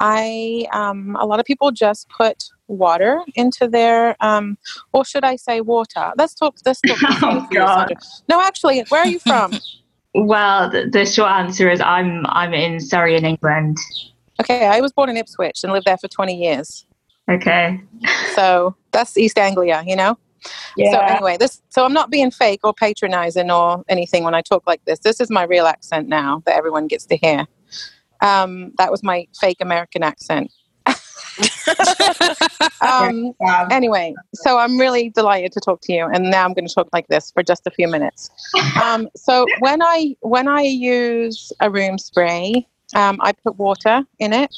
I um, a lot of people just put water into their um, or should I say water? Let's talk. Let's talk. oh, God. No, actually, where are you from? Well, the, the, short answer is I'm I'm in Surrey in England. Okay, I was born in Ipswich and lived there for 20 years. Okay. So that's East Anglia, you know? Yeah. So anyway, this so I'm not being fake or patronizing or anything when I talk like this. This is my real accent now that everyone gets to hear. Um, that was my fake American accent. um, anyway, so I'm really delighted to talk to you, and now I'm going to talk like this for just a few minutes. Um, so when I when I use a room spray, um, I put water in it,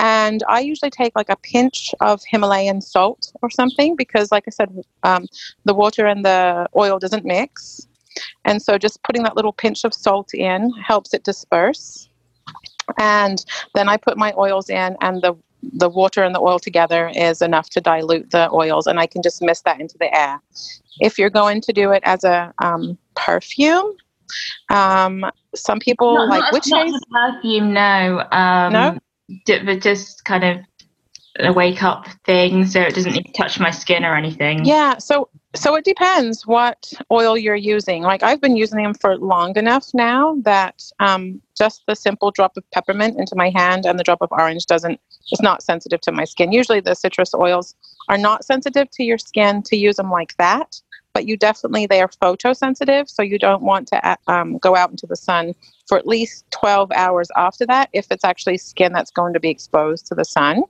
and I usually take like a pinch of Himalayan salt or something because, like I said, um, the water and the oil doesn't mix, and so just putting that little pinch of salt in helps it disperse. And then I put my oils in, and the the water and the oil together is enough to dilute the oils, and I can just mist that into the air. If you're going to do it as a um, perfume, um, some people not, like not, witch not haze. perfume, no. Um, no, just kind of a wake up thing, so it doesn't touch my skin or anything. Yeah. So so it depends what oil you're using. Like I've been using them for long enough now that um, just the simple drop of peppermint into my hand and the drop of orange doesn't it's not sensitive to my skin. Usually the citrus oils are not sensitive to your skin to use them like that, but you definitely they are photosensitive, so you don't want to um, go out into the sun for at least 12 hours after that if it's actually skin that's going to be exposed to the sun.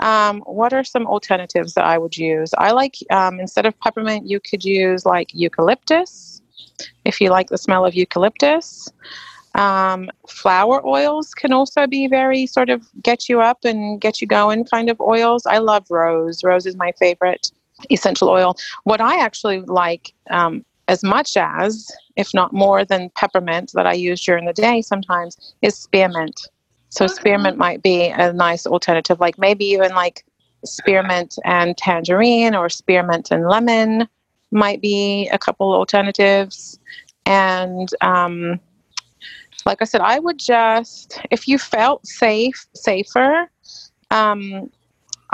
Um, what are some alternatives that I would use? I like um, instead of peppermint, you could use like eucalyptus if you like the smell of eucalyptus. Um, flower oils can also be very sort of get you up and get you going kind of oils. I love rose. Rose is my favorite essential oil. What I actually like um, as much as, if not more than peppermint that I use during the day sometimes, is spearmint. So spearmint might be a nice alternative, like maybe even like spearmint and tangerine or spearmint and lemon might be a couple alternatives. And um, like I said, I would just, if you felt safe, safer, um,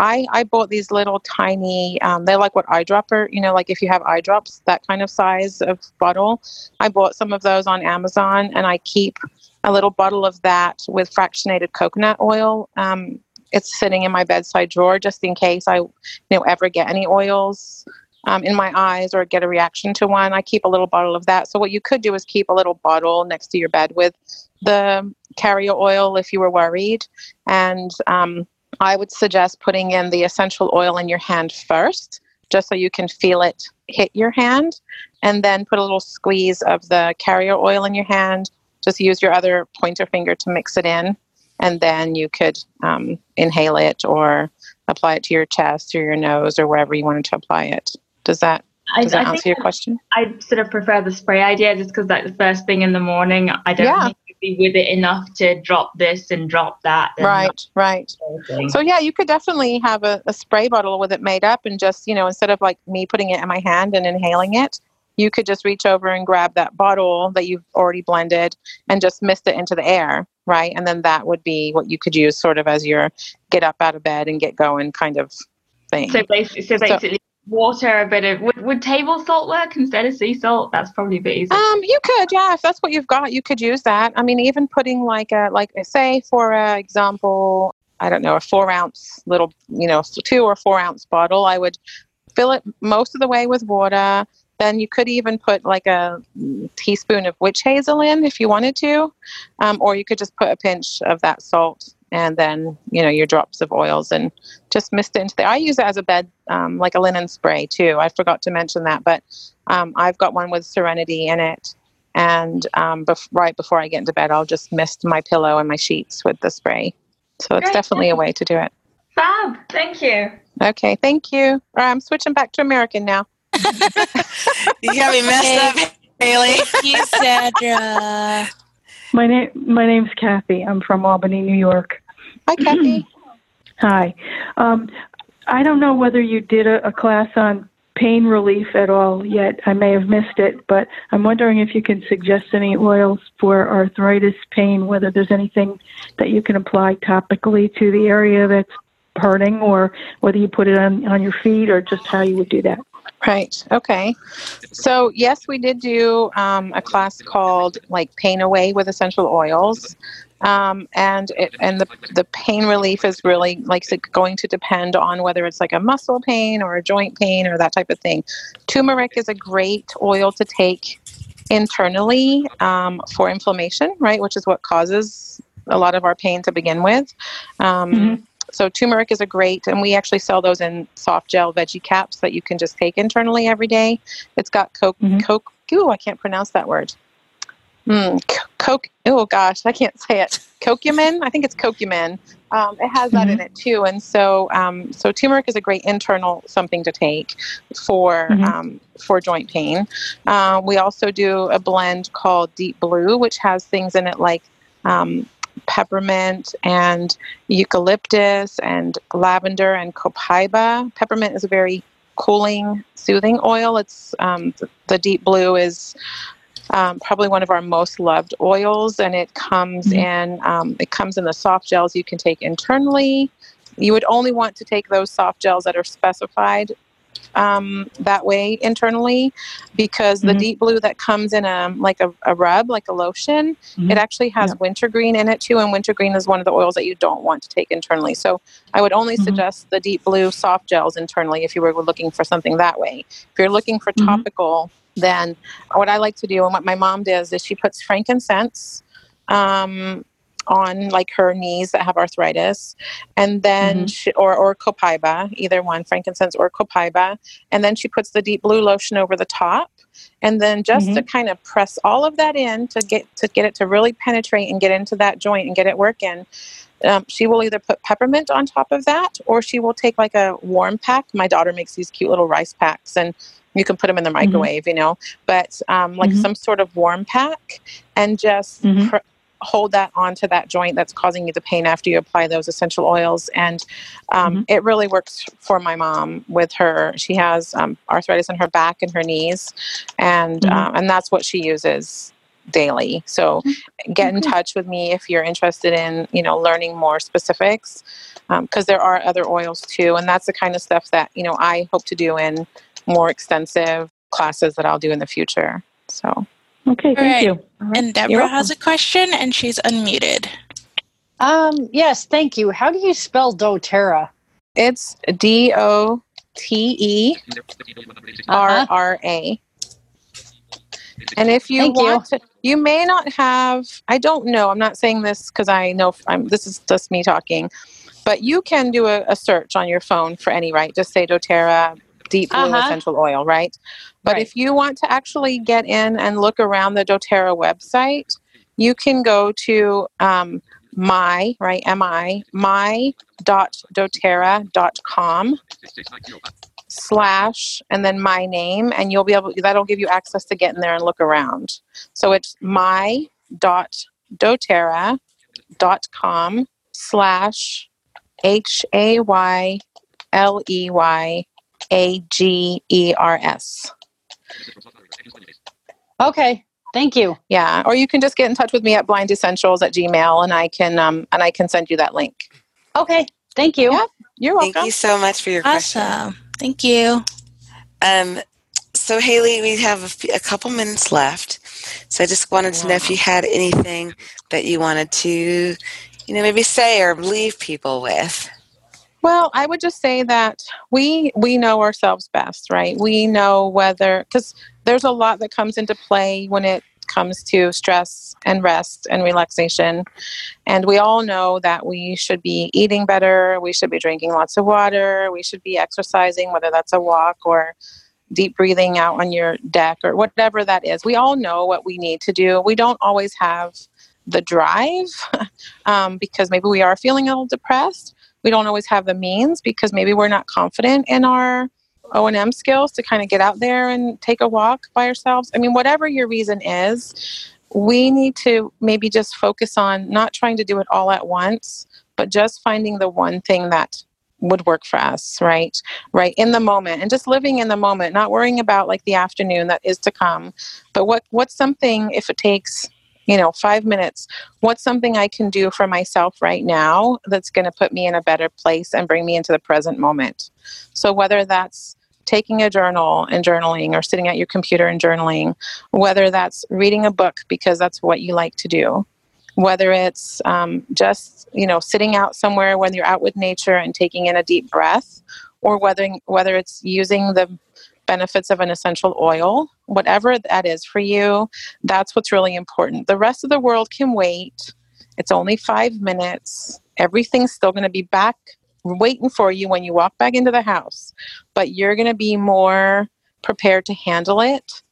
I, I bought these little tiny, um, they're like what eyedropper, you know, like if you have eye drops, that kind of size of bottle. I bought some of those on Amazon and I keep a little bottle of that with fractionated coconut oil. Um, it's sitting in my bedside drawer just in case I, you know, ever get any oils um, in my eyes or get a reaction to one. I keep a little bottle of that. So what you could do is keep a little bottle next to your bed with the carrier oil if you were worried. And um, I would suggest putting in the essential oil in your hand first, just so you can feel it hit your hand, and then put a little squeeze of the carrier oil in your hand just use your other pointer finger to mix it in, and then you could um, inhale it or apply it to your chest or your nose or wherever you wanted to apply it. Does that does I, that I answer your question? I sort of prefer the spray idea just because, like, the first thing in the morning, I don't yeah. need be with it enough to drop this and drop that. And right, right. So, yeah, you could definitely have a, a spray bottle with it made up and just, you know, instead of like me putting it in my hand and inhaling it, you could just reach over and grab that bottle that you've already blended and just mist it into the air, right? And then that would be what you could use sort of as your get up out of bed and get going kind of thing. So basically, so basically so, water, a bit of would, would table salt work instead of sea salt? That's probably a bit easier. Um, you could, yeah. If that's what you've got, you could use that. I mean, even putting like a like say for example, I don't know, a four ounce little, you know, two or four ounce bottle, I would fill it most of the way with water then you could even put like a teaspoon of witch hazel in if you wanted to, um, or you could just put a pinch of that salt and then you know your drops of oils and just mist it into there. I use it as a bed, um, like a linen spray too. I forgot to mention that, but um, I've got one with Serenity in it, and um, bef- right before I get into bed, I'll just mist my pillow and my sheets with the spray. So it's Great. definitely a way to do it. Fab, thank you. Okay, thank you. I'm switching back to American now you got me messed up, Hayley. Thank you, Sandra. My name my name's Kathy. I'm from Albany, New York. Hi, Kathy. Hi. Um, I don't know whether you did a, a class on pain relief at all yet. I may have missed it, but I'm wondering if you can suggest any oils for arthritis pain, whether there's anything that you can apply topically to the area that's hurting, or whether you put it on, on your feet, or just how you would do that. Right. Okay. So yes, we did do um, a class called like Pain Away with Essential Oils, um, and it, and the the pain relief is really like going to depend on whether it's like a muscle pain or a joint pain or that type of thing. Turmeric is a great oil to take internally um, for inflammation, right, which is what causes a lot of our pain to begin with. Um, mm-hmm so turmeric is a great, and we actually sell those in soft gel veggie caps that you can just take internally every day. It's got coke, mm-hmm. coke. Ooh, I can't pronounce that word. Mm, coke. Oh gosh, I can't say it. Curcumin. I think it's curcumin. Um, it has that mm-hmm. in it too, and so um, so turmeric is a great internal something to take for mm-hmm. um, for joint pain. Uh, we also do a blend called Deep Blue, which has things in it like um, peppermint and eucalyptus and lavender and copaiba. Peppermint is a very cooling, soothing oil. It's um, the deep blue is um, probably one of our most loved oils, and it comes mm-hmm. in um, it comes in the soft gels you can take internally. You would only want to take those soft gels that are specified um, that way internally because the Mhm. deep blue that comes in a like a, a rub like a lotion Mhm. it actually has Yeah. wintergreen in it too and wintergreen is one of the oils that you don't want to take internally so i would only Mhm. suggest the deep blue soft gels internally if you were looking for something that way if you're looking for Mhm. topical then what i like to do and what my mom does is she puts frankincense um, on like her knees that have arthritis and then Mhm. she, or or copaiba either one frankincense or copaiba and then she puts the deep blue lotion over the top and then just to kind of press all of that in to get to get it to really penetrate and get into that joint and get it working um, she will either put peppermint on top of that or she will take like a warm pack my daughter makes these cute little rice packs and you can put them in the microwave you know but um, like Mhm. some sort of warm pack and just pr- hold that onto that joint that's causing you the pain after you apply those essential oils. And um, Mhm. it really works for my mom with her. She has um, arthritis in her back and her knees. And Mhm. um, and that's what she uses daily. So get in touch with me if you're interested in you know learning more specifics because there are other oils too. And that's the kind of stuff that you know i hope to do in more extensive classes that i'll do in the future. So Okay, thank Right. you. And Deborah has a question and she's unmuted. Um, yes, thank you. How do you spell doTERRA? it's d-o-t-e Uh-huh. And if you Thank you. want to, you may not have, I don't know, I'm not saying this because I know I'm, this is just me talking, but you can do a, a search on your phone for any, right? Just say doTERRA deep blue Uh-huh. essential oil, right? But Right. if you want to actually get in and look around the doTERRA website, you can go to um, my, right, mi, my.doterra.com slash and then my name and you'll be able that'll give you access to get in there and look around so it's my dot doterra dot com slash h a y l e y a g e r s Okay, thank you. yeah or you can just get in touch with me at blind essentials at gmail and i can um and i can send you that link Okay, thank you. Yeah. you're welcome Thank you so much for your question. Awesome. Thank you. Um, so Hayley, we have a, few, a couple minutes left. So I just wanted to know if you had anything that you wanted to, you know, maybe say or leave people with. Well, I would just say that we we know ourselves best, right? We know whether because there's a lot that comes into play when it comes to stress and rest and relaxation. And we all know that we should be eating better, we should be drinking lots of water, we should be exercising, whether that's a walk or deep breathing out on your deck or whatever that is. We all know what we need to do. We don't always have the drive um, because maybe we are feeling a little depressed we don't always have the means because maybe we're not confident in our o&m skills to kind of get out there and take a walk by ourselves. I mean whatever your reason is we need to maybe just focus on not trying to do it all at once but just finding the one thing that would work for us right? Right in the moment and just living in the moment not worrying about like the afternoon that is to come but what what's something if it takes you know 5 minutes what's something I can do for myself right now that's going to put me in a better place and bring me into the present moment? So, whether that's taking a journal and journaling or sitting at your computer and journaling, whether that's reading a book because that's what you like to do, whether it's um, just you know sitting out somewhere when you're out with nature and taking in a deep breath, or whether whether it's using the benefits of an essential oil, whatever that is for you, that's what's really important. The rest of the world can wait. It's only five minutes. Everything's still going to be back waiting for you when you walk back into the house, but you're going to be more prepared to handle it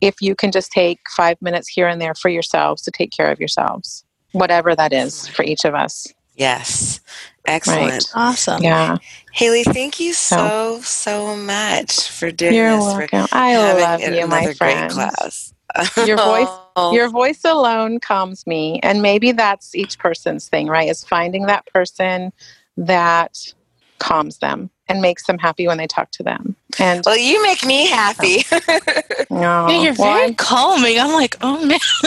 if you can just take five minutes here and there for yourselves to take care of yourselves, whatever that is for each of us. Yes. Excellent. Awesome. Yeah. Hayley, thank you so, so much for doing You're this. welcome. For I having love a- you, my friend. great class. Your voice your voice alone calms me and maybe that's each person's thing right is finding that person that calms them and makes them happy when they talk to them and well, you make me happy. no, Yeah, you're very I'm- calming. I'm like, oh man.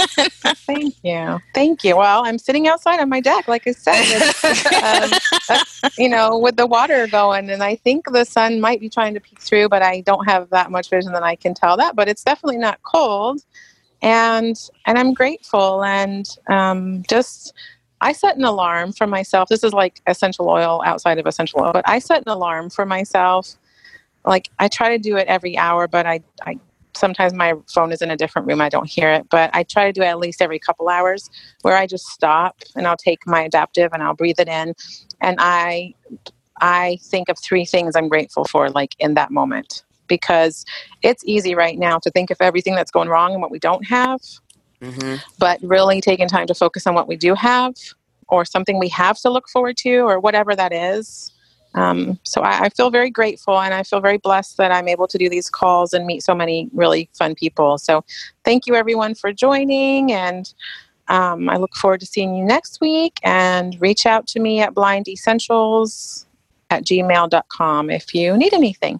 thank you you. Thank you. Well, I'm sitting outside on my deck, like I said, um, you know, with the water going, and I think the sun might be trying to peek through, but I don't have that much vision that I can tell that. But it's definitely not cold, and and I'm grateful, and um, just I set an alarm for myself. This is like essential oil outside of essential oil, but I set an alarm for myself. Like I try to do it every hour, but I I sometimes my phone is in a different room. I don't hear it, but I try to do it at least every couple hours where I just stop and I'll take my adaptive and I'll breathe it in. And I, I think of three things I'm grateful for, like in that moment, because it's easy right now to think of everything that's going wrong and what we don't have. Mm-hmm. But really taking time to focus on what we do have or something we have to look forward to or whatever that is um, so I, I, feel very grateful and I feel very blessed that I'm able to do these calls and meet so many really fun people. So thank you everyone for joining and um, I look forward to seeing you next week and reach out to me at blindessentials at gmail.com if you need anything.